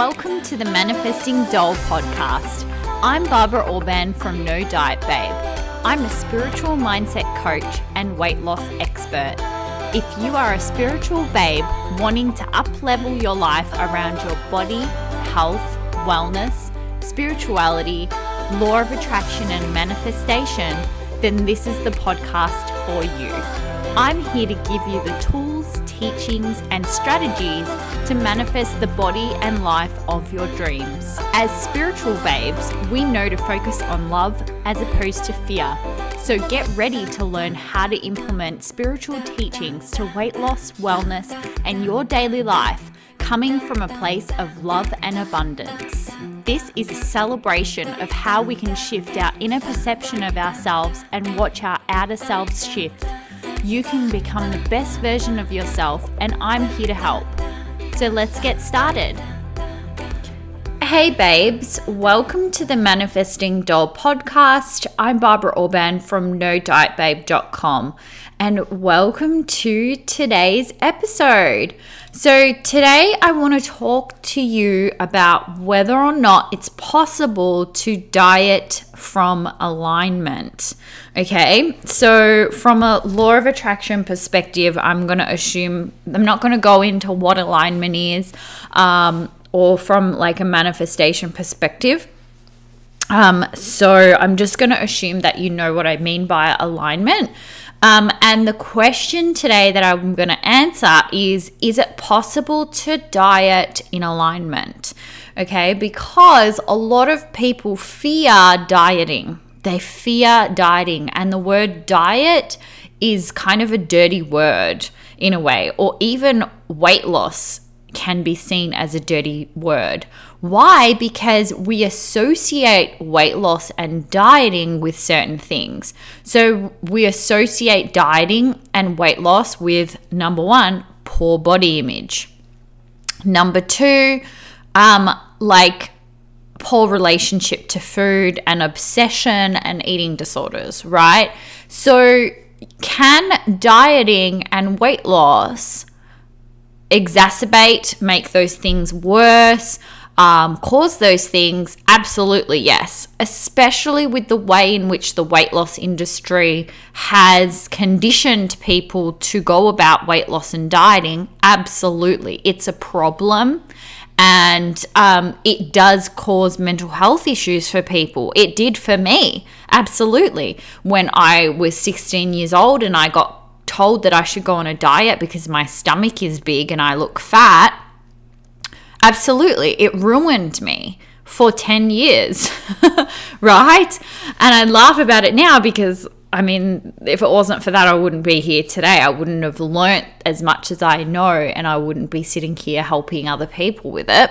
welcome to the Manifesting Doll podcast. I'm Barbara Orban from No Diet Babe. I'm a spiritual mindset coach and weight loss expert. If you are a spiritual babe wanting to uplevel your life around your body, health, wellness, spirituality, law of attraction, and manifestation, then this is the podcast for you. I'm here to give you the tools, teachings, and strategies to manifest the body and life of your dreams. As spiritual babes, we know to focus on love as opposed to fear. So get ready to learn how to implement spiritual teachings to weight loss, wellness, and your daily life coming from a place of love and abundance. This is a celebration of how we can shift our inner perception of ourselves and watch our outer selves shift you can become the best version of yourself, and I'm here to help. So let's get started. Hey, babes, welcome to the Manifesting Doll podcast. I'm Barbara Orban from NoDietBabe.com, and welcome to today's episode. So, today I want to talk to you about whether or not it's possible to diet from alignment. Okay, so from a law of attraction perspective, I'm going to assume I'm not going to go into what alignment is um, or from like a manifestation perspective. Um, so I'm just going to assume that you know what I mean by alignment. Um, and the question today that I'm going to answer is Is it possible to diet in alignment? Okay, because a lot of people fear dieting. They fear dieting, and the word diet is kind of a dirty word in a way, or even weight loss can be seen as a dirty word. Why? Because we associate weight loss and dieting with certain things. So we associate dieting and weight loss with number one, poor body image. Number two, um, like poor relationship to food and obsession and eating disorders, right? So, can dieting and weight loss exacerbate, make those things worse, um, cause those things? Absolutely, yes. Especially with the way in which the weight loss industry has conditioned people to go about weight loss and dieting. Absolutely. It's a problem and um, it does cause mental health issues for people. It did for me, absolutely. When I was 16 years old and I got told that I should go on a diet because my stomach is big and I look fat, absolutely, it ruined me for 10 years, right? And I laugh about it now because I mean, if it wasn't for that, I wouldn't be here today. I wouldn't have learnt as much as I know, and I wouldn't be sitting here helping other people with it.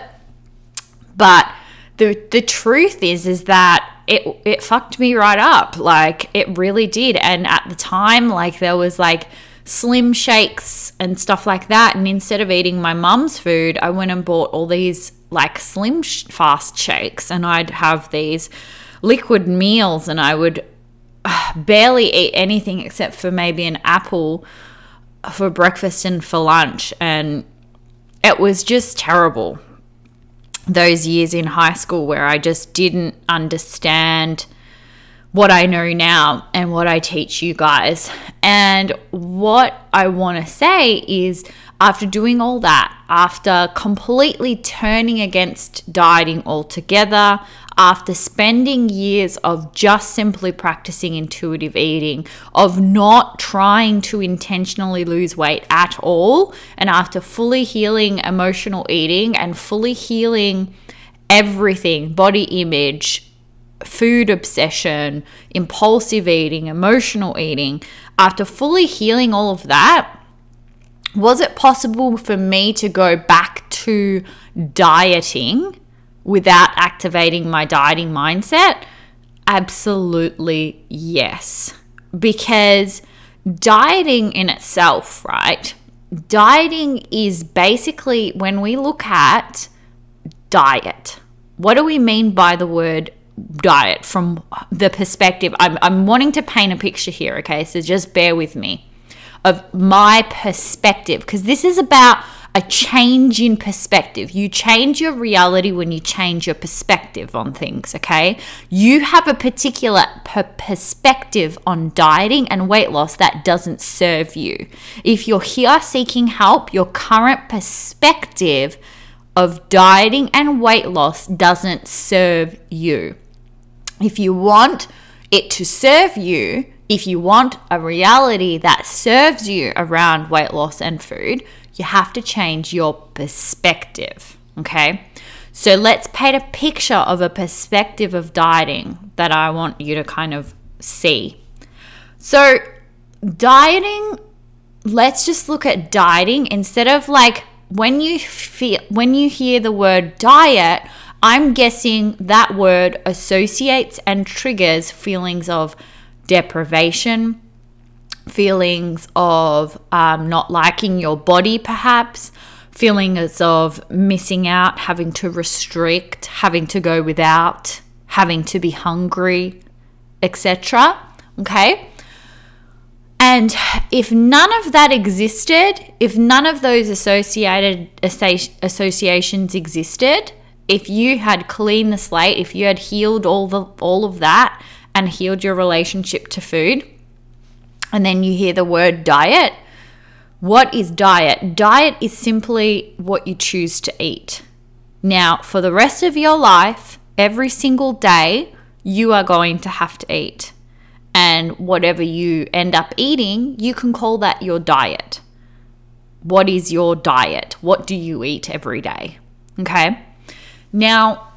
But the the truth is, is that it it fucked me right up. Like it really did. And at the time, like there was like slim shakes and stuff like that. And instead of eating my mum's food, I went and bought all these like slim sh- fast shakes, and I'd have these liquid meals, and I would uh, barely eat anything except for maybe an apple for breakfast and for lunch, and it was just terrible. Those years in high school where I just didn't understand what I know now and what I teach you guys. And what I want to say is after doing all that, after completely turning against dieting altogether, after spending years of just simply practicing intuitive eating, of not trying to intentionally lose weight at all, and after fully healing emotional eating and fully healing everything body image, food obsession, impulsive eating, emotional eating after fully healing all of that, was it possible for me to go back to dieting without activating my dieting mindset? Absolutely yes. Because dieting in itself, right? Dieting is basically when we look at diet. What do we mean by the word diet from the perspective? I'm, I'm wanting to paint a picture here, okay? So just bear with me of my perspective because this is about a change in perspective. You change your reality when you change your perspective on things, okay? You have a particular per- perspective on dieting and weight loss that doesn't serve you. If you're here seeking help, your current perspective of dieting and weight loss doesn't serve you. If you want it to serve you, if you want a reality that serves you around weight loss and food, you have to change your perspective. Okay. So let's paint a picture of a perspective of dieting that I want you to kind of see. So, dieting, let's just look at dieting instead of like when you feel when you hear the word diet, I'm guessing that word associates and triggers feelings of deprivation, feelings of um, not liking your body, perhaps, feelings of missing out, having to restrict, having to go without, having to be hungry, etc. Okay. And if none of that existed, if none of those associated associations existed, if you had cleaned the slate, if you had healed all the all of that and healed your relationship to food, and then you hear the word diet. What is diet? Diet is simply what you choose to eat. Now, for the rest of your life, every single day, you are going to have to eat. And whatever you end up eating, you can call that your diet. What is your diet? What do you eat every day? Okay. Now,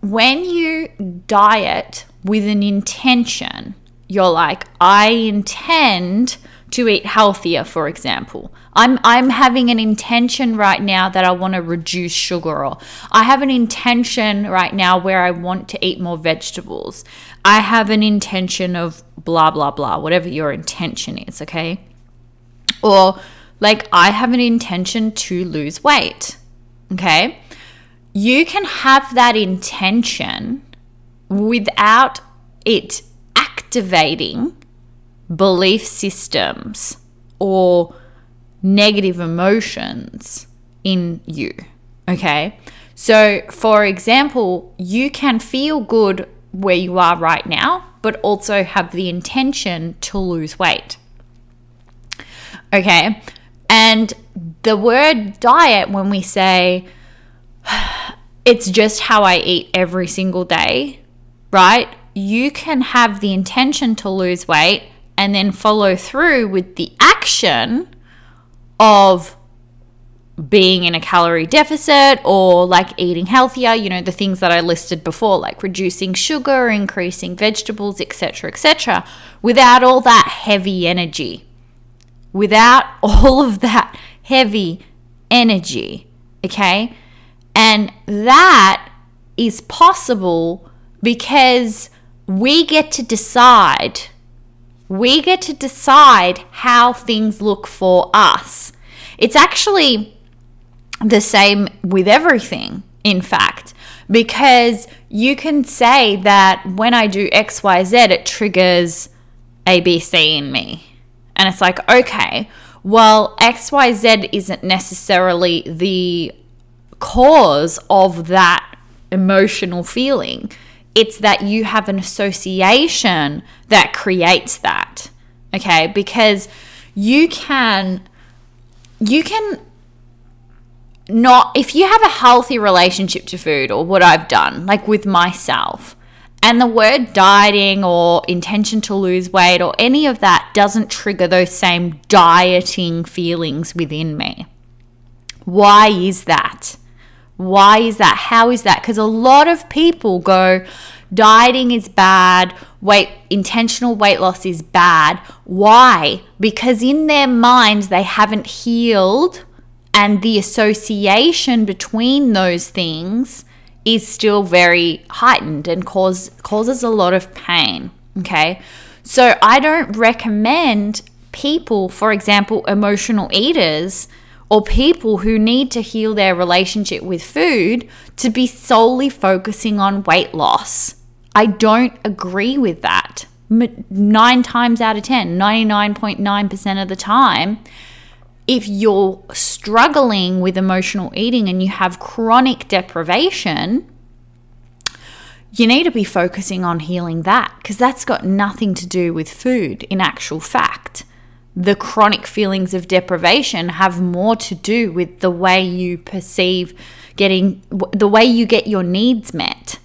when you diet with an intention, you're like, I intend to eat healthier, for example. I'm I'm having an intention right now that I want to reduce sugar or I have an intention right now where I want to eat more vegetables. I have an intention of blah blah blah, whatever your intention is, okay? Or like I have an intention to lose weight. Okay? You can have that intention without it activating belief systems or negative emotions in you. Okay. So, for example, you can feel good where you are right now, but also have the intention to lose weight. Okay. And the word diet, when we say it's just how I eat every single day, right? you can have the intention to lose weight and then follow through with the action of being in a calorie deficit or like eating healthier, you know, the things that I listed before, like reducing sugar, increasing vegetables, etc., etc., without all that heavy energy. Without all of that heavy energy, okay? And that is possible because we get to decide. We get to decide how things look for us. It's actually the same with everything, in fact, because you can say that when I do XYZ, it triggers ABC in me. And it's like, okay, well, XYZ isn't necessarily the cause of that emotional feeling. It's that you have an association that creates that. Okay? Because you can you can not if you have a healthy relationship to food or what I've done, like with myself, and the word dieting or intention to lose weight or any of that doesn't trigger those same dieting feelings within me. Why is that? Why is that? How is that? Because a lot of people go, dieting is bad, weight intentional weight loss is bad. Why? Because in their minds they haven't healed and the association between those things is still very heightened and cause causes a lot of pain, okay? So I don't recommend people, for example, emotional eaters, or people who need to heal their relationship with food to be solely focusing on weight loss. I don't agree with that. Nine times out of 10, 99.9% of the time, if you're struggling with emotional eating and you have chronic deprivation, you need to be focusing on healing that because that's got nothing to do with food in actual fact. The chronic feelings of deprivation have more to do with the way you perceive getting, the way you get your needs met,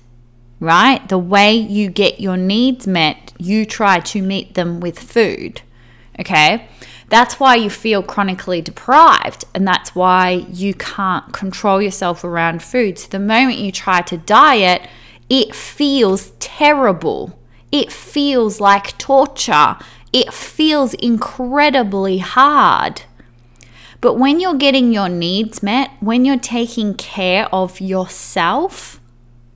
right? The way you get your needs met, you try to meet them with food, okay? That's why you feel chronically deprived, and that's why you can't control yourself around food. So the moment you try to diet, it feels terrible. It feels like torture. It feels incredibly hard. But when you're getting your needs met, when you're taking care of yourself,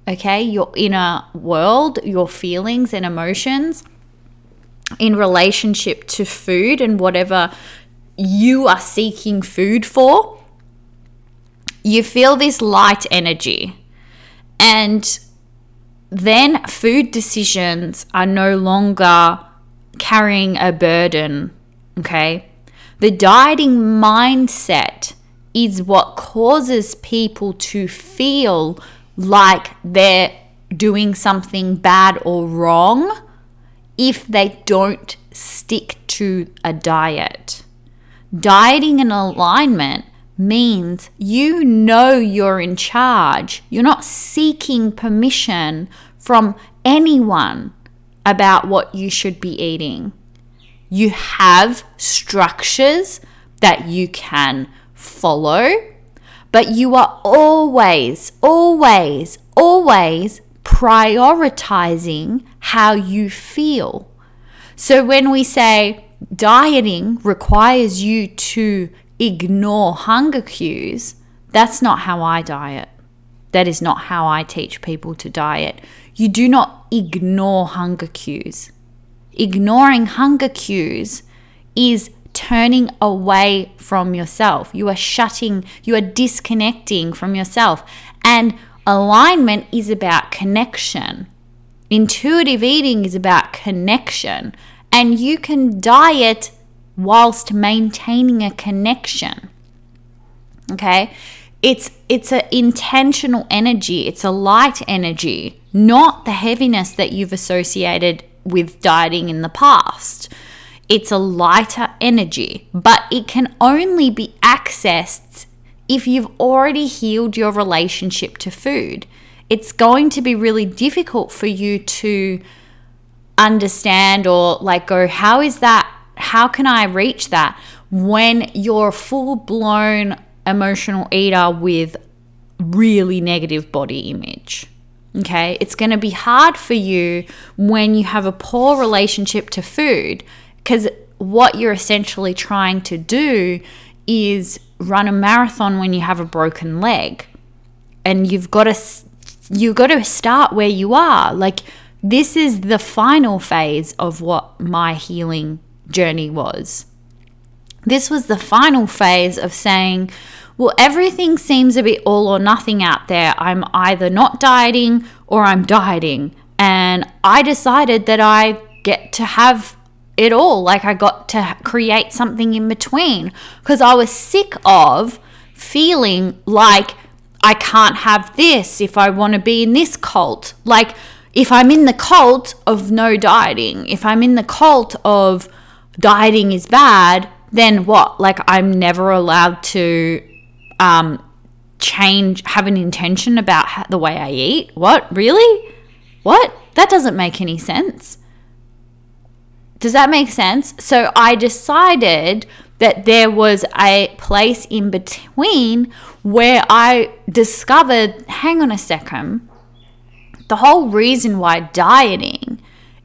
okay, your inner world, your feelings and emotions in relationship to food and whatever you are seeking food for, you feel this light energy. And then food decisions are no longer carrying a burden. Okay. The dieting mindset is what causes people to feel like they're doing something bad or wrong if they don't stick to a diet. Dieting in alignment means you know you're in charge. You're not seeking permission from anyone about what you should be eating. You have structures that you can follow, but you are always, always, always prioritizing how you feel. So when we say dieting requires you to ignore hunger cues, that's not how I diet. That is not how I teach people to diet. You do not ignore hunger cues. Ignoring hunger cues is turning away from yourself. You are shutting, you are disconnecting from yourself. And alignment is about connection. Intuitive eating is about connection. And you can diet whilst maintaining a connection. Okay? It's it's an intentional energy, it's a light energy, not the heaviness that you've associated with dieting in the past. It's a lighter energy, but it can only be accessed if you've already healed your relationship to food. It's going to be really difficult for you to understand or like go, how is that how can I reach that when you're a full blown emotional eater with really negative body image? Okay, it's going to be hard for you when you have a poor relationship to food because what you're essentially trying to do is run a marathon when you have a broken leg. And you've got to you've got to start where you are. Like this is the final phase of what my healing journey was. This was the final phase of saying, well, everything seems a bit all or nothing out there. I'm either not dieting or I'm dieting. And I decided that I get to have it all. Like I got to create something in between because I was sick of feeling like I can't have this if I want to be in this cult. Like if I'm in the cult of no dieting, if I'm in the cult of dieting is bad, then what? Like I'm never allowed to um, change, have an intention about the way I eat. What? Really? What? That doesn't make any sense. Does that make sense? So I decided that there was a place in between where I discovered hang on a second, the whole reason why dieting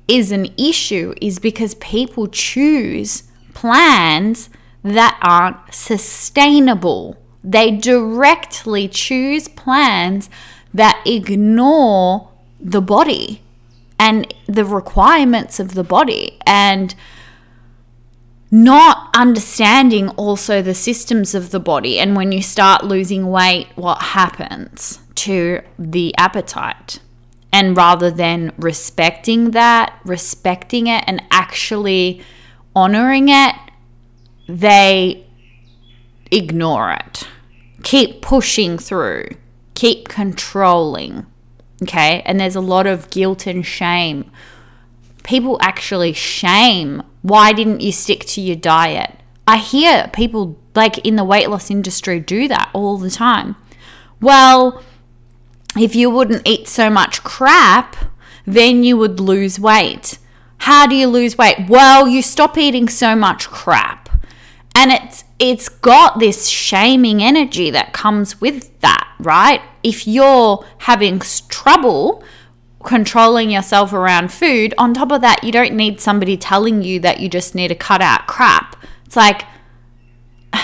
is an issue is because people choose plans that aren't sustainable. They directly choose plans that ignore the body and the requirements of the body and not understanding also the systems of the body. And when you start losing weight, what happens to the appetite? And rather than respecting that, respecting it, and actually honoring it, they ignore it. Keep pushing through. Keep controlling. Okay? And there's a lot of guilt and shame. People actually shame. Why didn't you stick to your diet? I hear people like in the weight loss industry do that all the time. Well, if you wouldn't eat so much crap, then you would lose weight. How do you lose weight? Well, you stop eating so much crap. And it's it's got this shaming energy that comes with that, right? If you're having trouble controlling yourself around food, on top of that, you don't need somebody telling you that you just need to cut out crap. It's like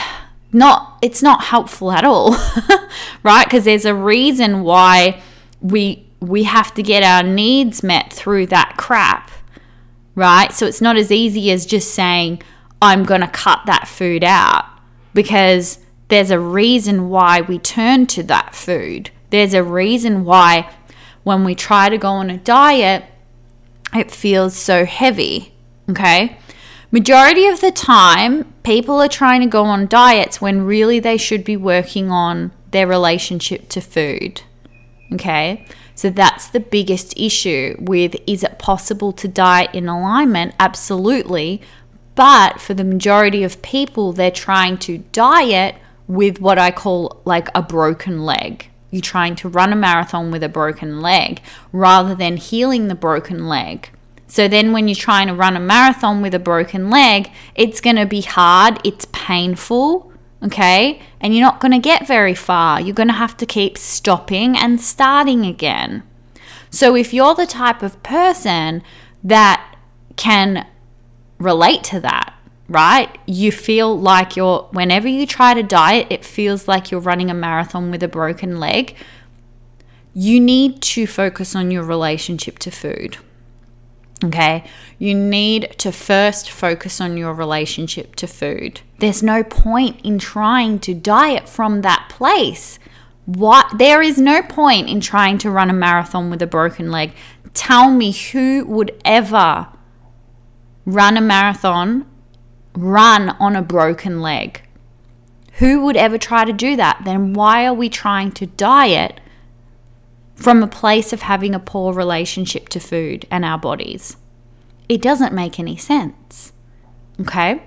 not it's not helpful at all. right? Because there's a reason why we we have to get our needs met through that crap. Right? So it's not as easy as just saying I'm going to cut that food out because there's a reason why we turn to that food. There's a reason why when we try to go on a diet it feels so heavy. Okay? Majority of the time, people are trying to go on diets when really they should be working on their relationship to food. Okay? So that's the biggest issue with is it possible to diet in alignment? Absolutely. But for the majority of people, they're trying to diet with what I call like a broken leg. You're trying to run a marathon with a broken leg rather than healing the broken leg. So then when you're trying to run a marathon with a broken leg, it's going to be hard, it's painful, okay? And you're not going to get very far. You're going to have to keep stopping and starting again. So if you're the type of person that can relate to that, right? You feel like you're, whenever you try to diet, it feels like you're running a marathon with a broken leg. You need to focus on your relationship to food. Okay, you need to first focus on your relationship to food. There's no point in trying to diet from that place. What there is no point in trying to run a marathon with a broken leg. Tell me who would ever run a marathon run on a broken leg? Who would ever try to do that? Then why are we trying to diet from a place of having a poor relationship to food and our bodies. It doesn't make any sense. Okay?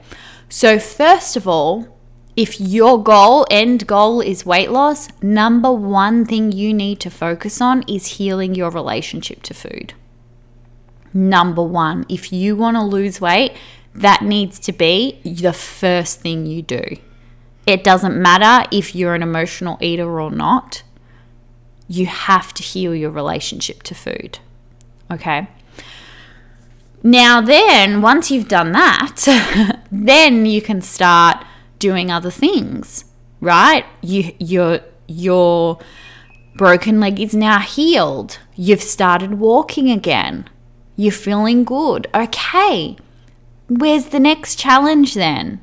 So, first of all, if your goal, end goal is weight loss, number one thing you need to focus on is healing your relationship to food. Number one, if you want to lose weight, that needs to be the first thing you do. It doesn't matter if you're an emotional eater or not you have to heal your relationship to food. Okay. Now, then, once you've done that, then you can start doing other things, right? You, your, your broken leg is now healed. You've started walking again. You're feeling good. Okay. Where's the next challenge then?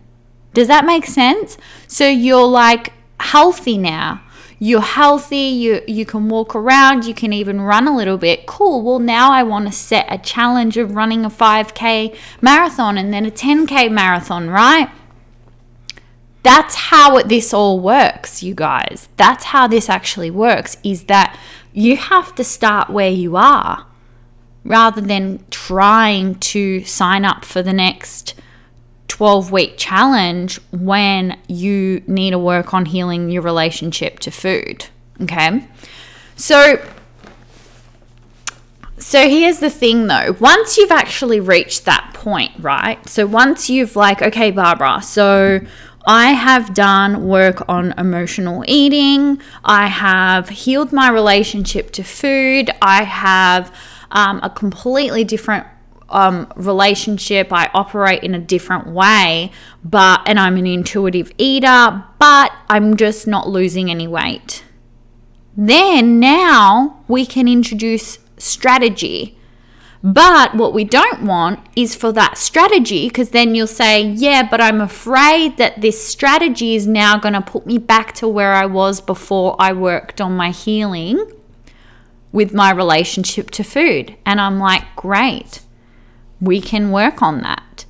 Does that make sense? So you're like healthy now you're healthy, you you can walk around, you can even run a little bit. Cool. Well, now I want to set a challenge of running a 5k marathon and then a 10k marathon, right? That's how it, this all works, you guys. That's how this actually works is that you have to start where you are rather than trying to sign up for the next 12 week challenge when you need to work on healing your relationship to food. Okay. So, so here's the thing though. Once you've actually reached that point, right? So once you've like, okay, Barbara, so I have done work on emotional eating. I have healed my relationship to food. I have um, a completely different um, relationship. I operate in a different way, but and I'm an intuitive eater, but I'm just not losing any weight. Then now we can introduce strategy. But what we don't want is for that strategy, because then you'll say, Yeah, but I'm afraid that this strategy is now going to put me back to where I was before I worked on my healing with my relationship to food. And I'm like, Great we can work on that.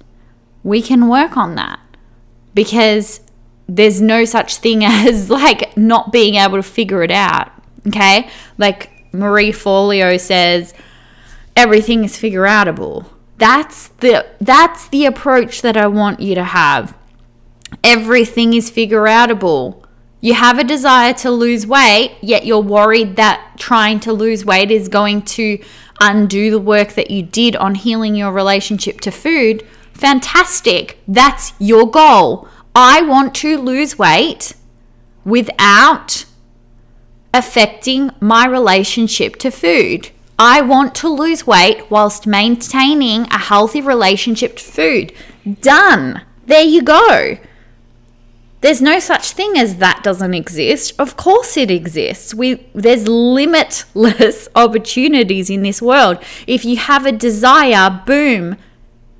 We can work on that because there's no such thing as like not being able to figure it out. Okay? Like Marie Forleo says, everything is figure outable. That's the that's the approach that I want you to have. Everything is figure outable. You have a desire to lose weight, yet you're worried that trying to lose weight is going to undo the work that you did on healing your relationship to food. Fantastic. That's your goal. I want to lose weight without affecting my relationship to food. I want to lose weight whilst maintaining a healthy relationship to food. Done. There you go. There's no such thing as that doesn't exist. Of course it exists. We there's limitless opportunities in this world. If you have a desire, boom,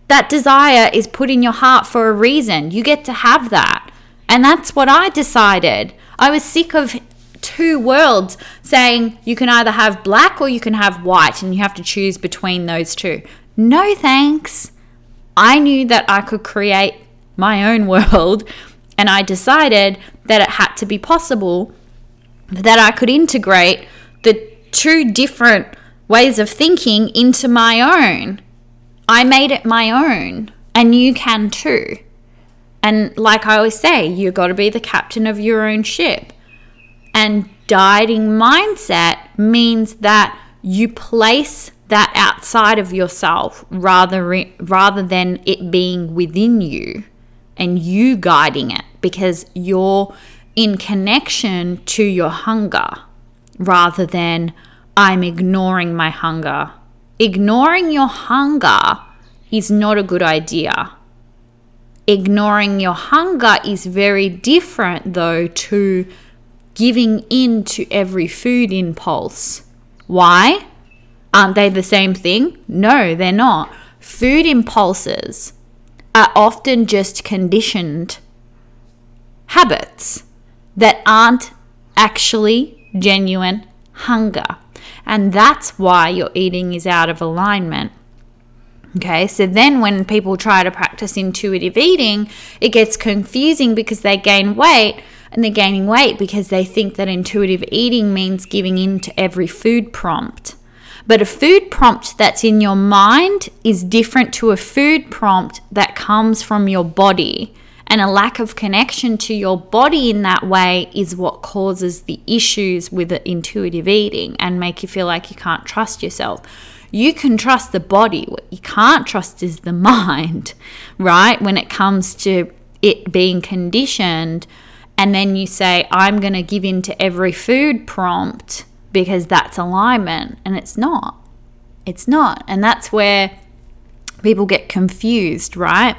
that desire is put in your heart for a reason. You get to have that. And that's what I decided. I was sick of two worlds saying you can either have black or you can have white and you have to choose between those two. No thanks. I knew that I could create my own world and I decided that it had to be possible that I could integrate the two different ways of thinking into my own. I made it my own, and you can too. And like I always say, you got to be the captain of your own ship. And dieting mindset means that you place that outside of yourself rather rather than it being within you and you guiding it because you're in connection to your hunger rather than I'm ignoring my hunger. Ignoring your hunger is not a good idea. Ignoring your hunger is very different, though, to giving in to every food impulse. Why? Aren't they the same thing? No, they're not. Food impulses are often just conditioned habits that aren't actually genuine hunger. And that's why your eating is out of alignment. Okay, so then when people try to practice intuitive eating, it gets confusing because they gain weight and they're gaining weight because they think that intuitive eating means giving in to every food prompt. But a food prompt that's in your mind is different to a food prompt that comes from your body. And a lack of connection to your body in that way is what causes the issues with the intuitive eating and make you feel like you can't trust yourself. You can trust the body. What you can't trust is the mind, right? When it comes to it being conditioned and then you say, I'm going to give in to every food prompt because that's alignment. And it's not. It's not. And that's where people get confused, right?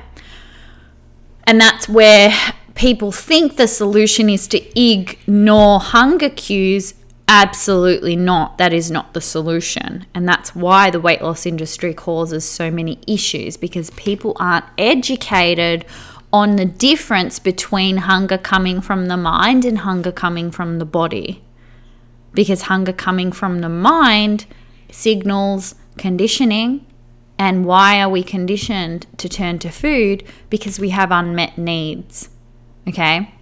And that's where people think the solution is to ignore hunger cues. Absolutely not. That is not the solution. And that's why the weight loss industry causes so many issues because people aren't educated on the difference between hunger coming from the mind and hunger coming from the body. Because hunger coming from the mind signals conditioning. And why are we conditioned to turn to food? Because we have unmet needs. Okay?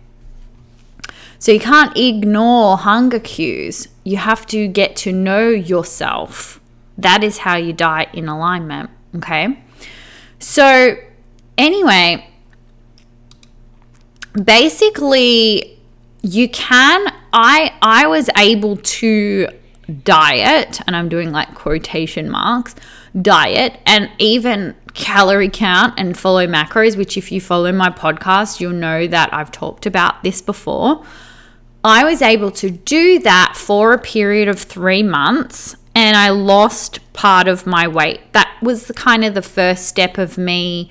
So you can't ignore hunger cues. You have to get to know yourself. That is how you diet in alignment. Okay? So, anyway, basically you can i i was able to diet and i'm doing like quotation marks diet and even calorie count and follow macros which if you follow my podcast you'll know that i've talked about this before i was able to do that for a period of three months and i lost part of my weight that was the kind of the first step of me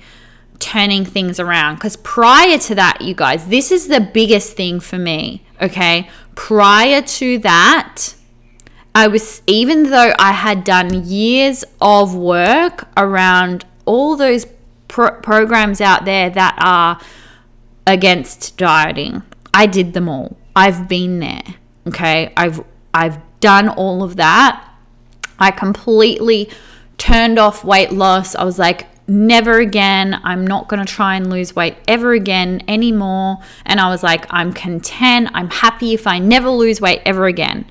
turning things around. Because prior to that, you guys, this is the biggest thing for me, okay? Prior to that, I was, even though I had done years of work around all those pro- programs out there that are against dieting, I did them all. I've been there, okay? I've, I've done all of that. I completely turned off weight loss. I was like, never again. I'm not going to try and lose weight ever again anymore. And I was like, I'm content. I'm happy if I never lose weight ever again.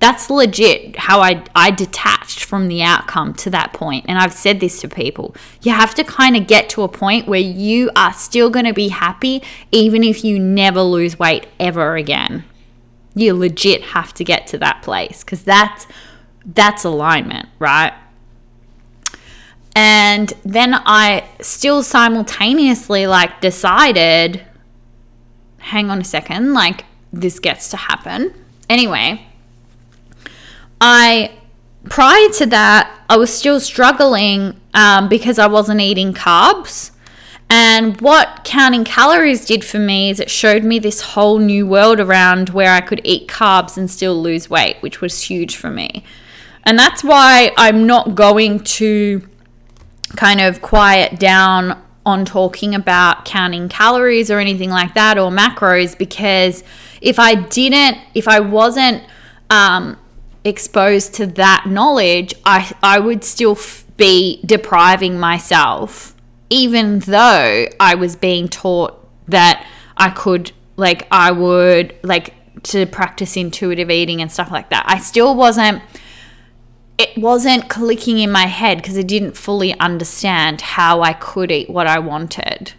That's legit how I, I detached from the outcome to that point. And I've said this to people. You have to kind of get to a point where you are still going to be happy even if you never lose weight ever again. You legit have to get to that place because that's that's alignment, right? And then I still simultaneously like decided, hang on a second, like this gets to happen. Anyway, I prior to that, I was still struggling um, because I wasn't eating carbs. And what counting calories did for me is it showed me this whole new world around where I could eat carbs and still lose weight, which was huge for me. And that's why I'm not going to kind of quiet down on talking about counting calories or anything like that or macros because if I didn't, if I wasn't um, exposed to that knowledge, I, I would still f- be depriving myself, even though I was being taught that I could, like, I would, like, to practice intuitive eating and stuff like that. I still wasn't it wasn't clicking in my head because I didn't fully understand how I could eat what I wanted.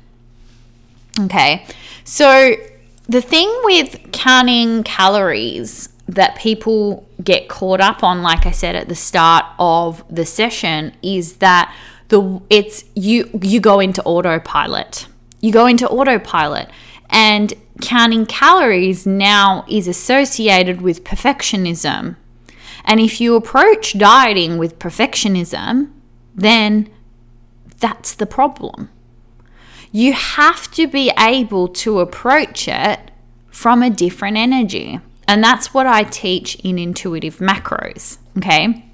Okay, so the thing with counting calories that people get caught up on, like I said at the start of the session, is that the it's you you go into autopilot. You go into autopilot, and counting calories now is associated with perfectionism and if you approach dieting with perfectionism, then that's the problem. You have to be able to approach it from a different energy. And that's what I teach in intuitive macros. Okay.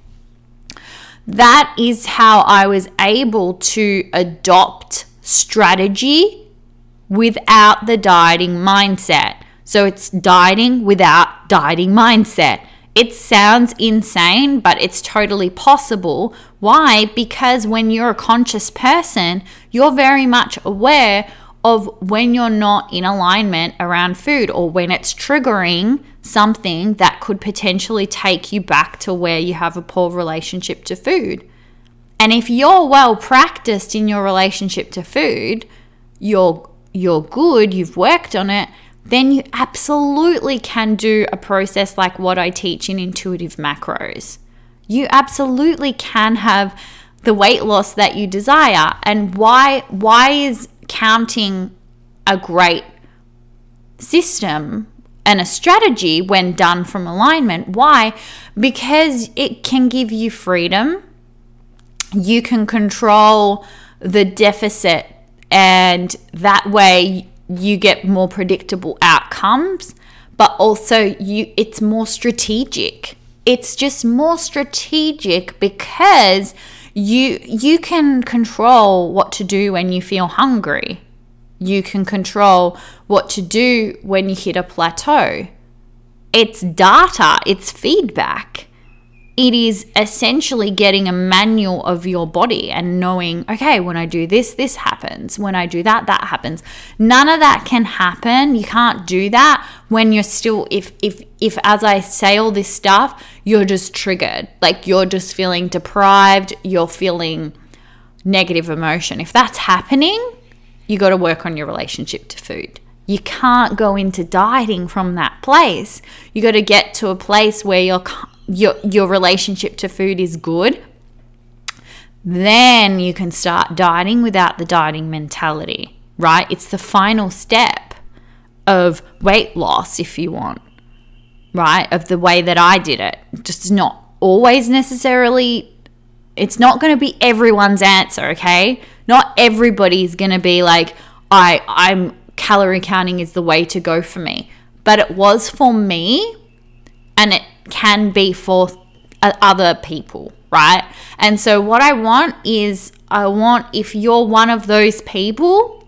That is how I was able to adopt strategy without the dieting mindset. So it's dieting without dieting mindset. It sounds insane, but it's totally possible. Why? Because when you're a conscious person, you're very much aware of when you're not in alignment around food or when it's triggering something that could potentially take you back to where you have a poor relationship to food. And if you're well practiced in your relationship to food, you're you're good, you've worked on it, then you absolutely can do a process like what I teach in intuitive macros. You absolutely can have the weight loss that you desire. And why why is counting a great system and a strategy when done from alignment? Why? Because it can give you freedom. You can control the deficit and that way you get more predictable outcomes, but also you it's more strategic. It's just more strategic because you you can control what to do when you feel hungry. You can control what to do when you hit a plateau. It's data, it's feedback it is essentially getting a manual of your body and knowing, okay, when I do this, this happens. When I do that, that happens. None of that can happen. You can't do that when you're still if if if as I say all this stuff, you're just triggered. Like you're just feeling deprived, you're feeling negative emotion. If that's happening, you got to work on your relationship to food. You can't go into dieting from that place. You got to get to a place where you're your your relationship to food is good, then you can start dieting without the dieting mentality, right? It's the final step of weight loss if you want, right? Of the way that I did it. Just not always necessarily it's not going to be everyone's answer, okay? Not everybody's going to be like I I'm calorie counting is the way to go for me. But it was for me and it can be for other people, right? And so, what I want is, I want if you're one of those people,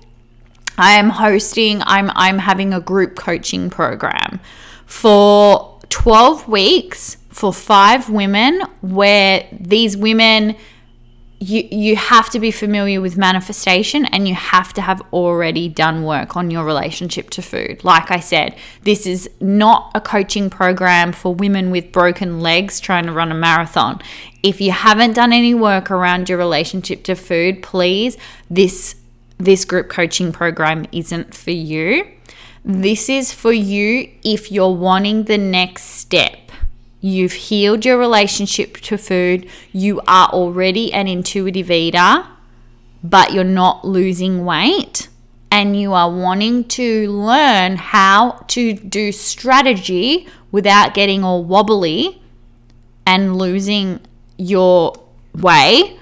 I am hosting, I'm, I'm having a group coaching program for 12 weeks for five women where these women you you have to be familiar with manifestation and you have to have already done work on your relationship to food. Like I said, this is not a coaching program for women with broken legs trying to run a marathon. If you haven't done any work around your relationship to food, please this this group coaching program isn't for you. This is for you if you're wanting the next step You've healed your relationship to food. You are already an intuitive eater, but you're not losing weight. And you are wanting to learn how to do strategy without getting all wobbly and losing your way.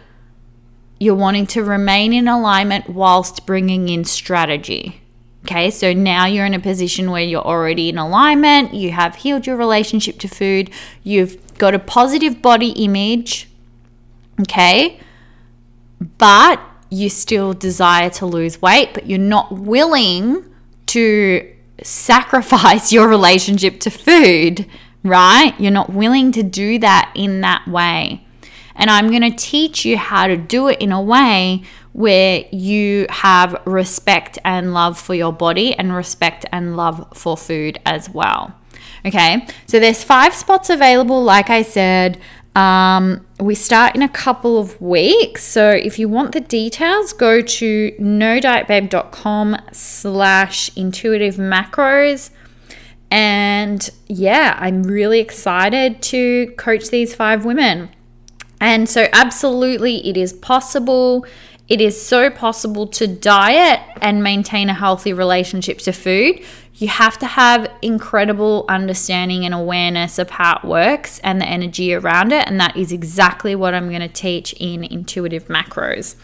You're wanting to remain in alignment whilst bringing in strategy. Okay, so now you're in a position where you're already in alignment, you have healed your relationship to food, you've got a positive body image, okay, but you still desire to lose weight, but you're not willing to sacrifice your relationship to food, right? You're not willing to do that in that way. And I'm going to teach you how to do it in a way where you have respect and love for your body and respect and love for food as well. Okay, so there's five spots available, like I said. Um, we start in a couple of weeks. So if you want the details, go to nodietbabe.com slash intuitive macros. And yeah, I'm really excited to coach these five women. And so, absolutely, it is possible. It is so possible to diet and maintain a healthy relationship to food. You have to have incredible understanding and awareness of how it works and the energy around it. And that is exactly what I'm going to teach in Intuitive Macros.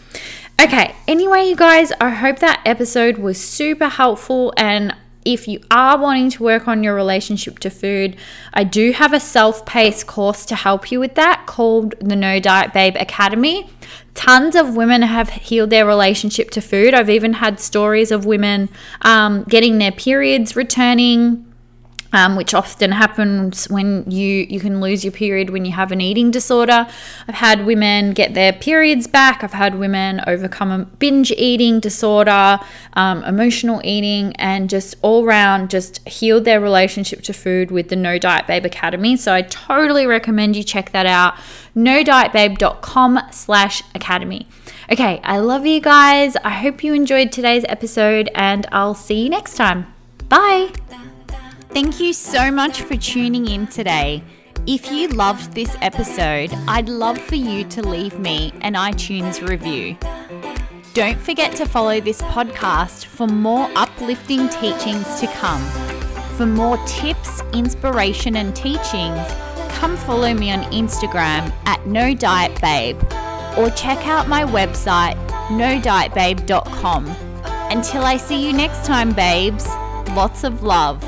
Okay, anyway, you guys, I hope that episode was super helpful and if you are wanting to work on your relationship to food, I do have a self paced course to help you with that called the No Diet Babe Academy. Tons of women have healed their relationship to food. I've even had stories of women um, getting their periods returning um, which often happens when you you can lose your period when you have an eating disorder. I've had women get their periods back. I've had women overcome a binge eating disorder, um, emotional eating, and just all round just healed their relationship to food with the No Diet Babe Academy. So I totally recommend you check that out. No NoDietBabe.com slash academy. Okay, I love you guys. I hope you enjoyed today's episode, and I'll see you next time. Bye. Thank you so much for tuning in today. If you loved this episode, I'd love for you to leave me an iTunes review. Don't forget to follow this podcast for more uplifting teachings to come. For more tips, inspiration, and teachings, come follow me on Instagram at No Diet Babe or check out my website, nodietbabe.com. Until I see you next time, babes, lots of love.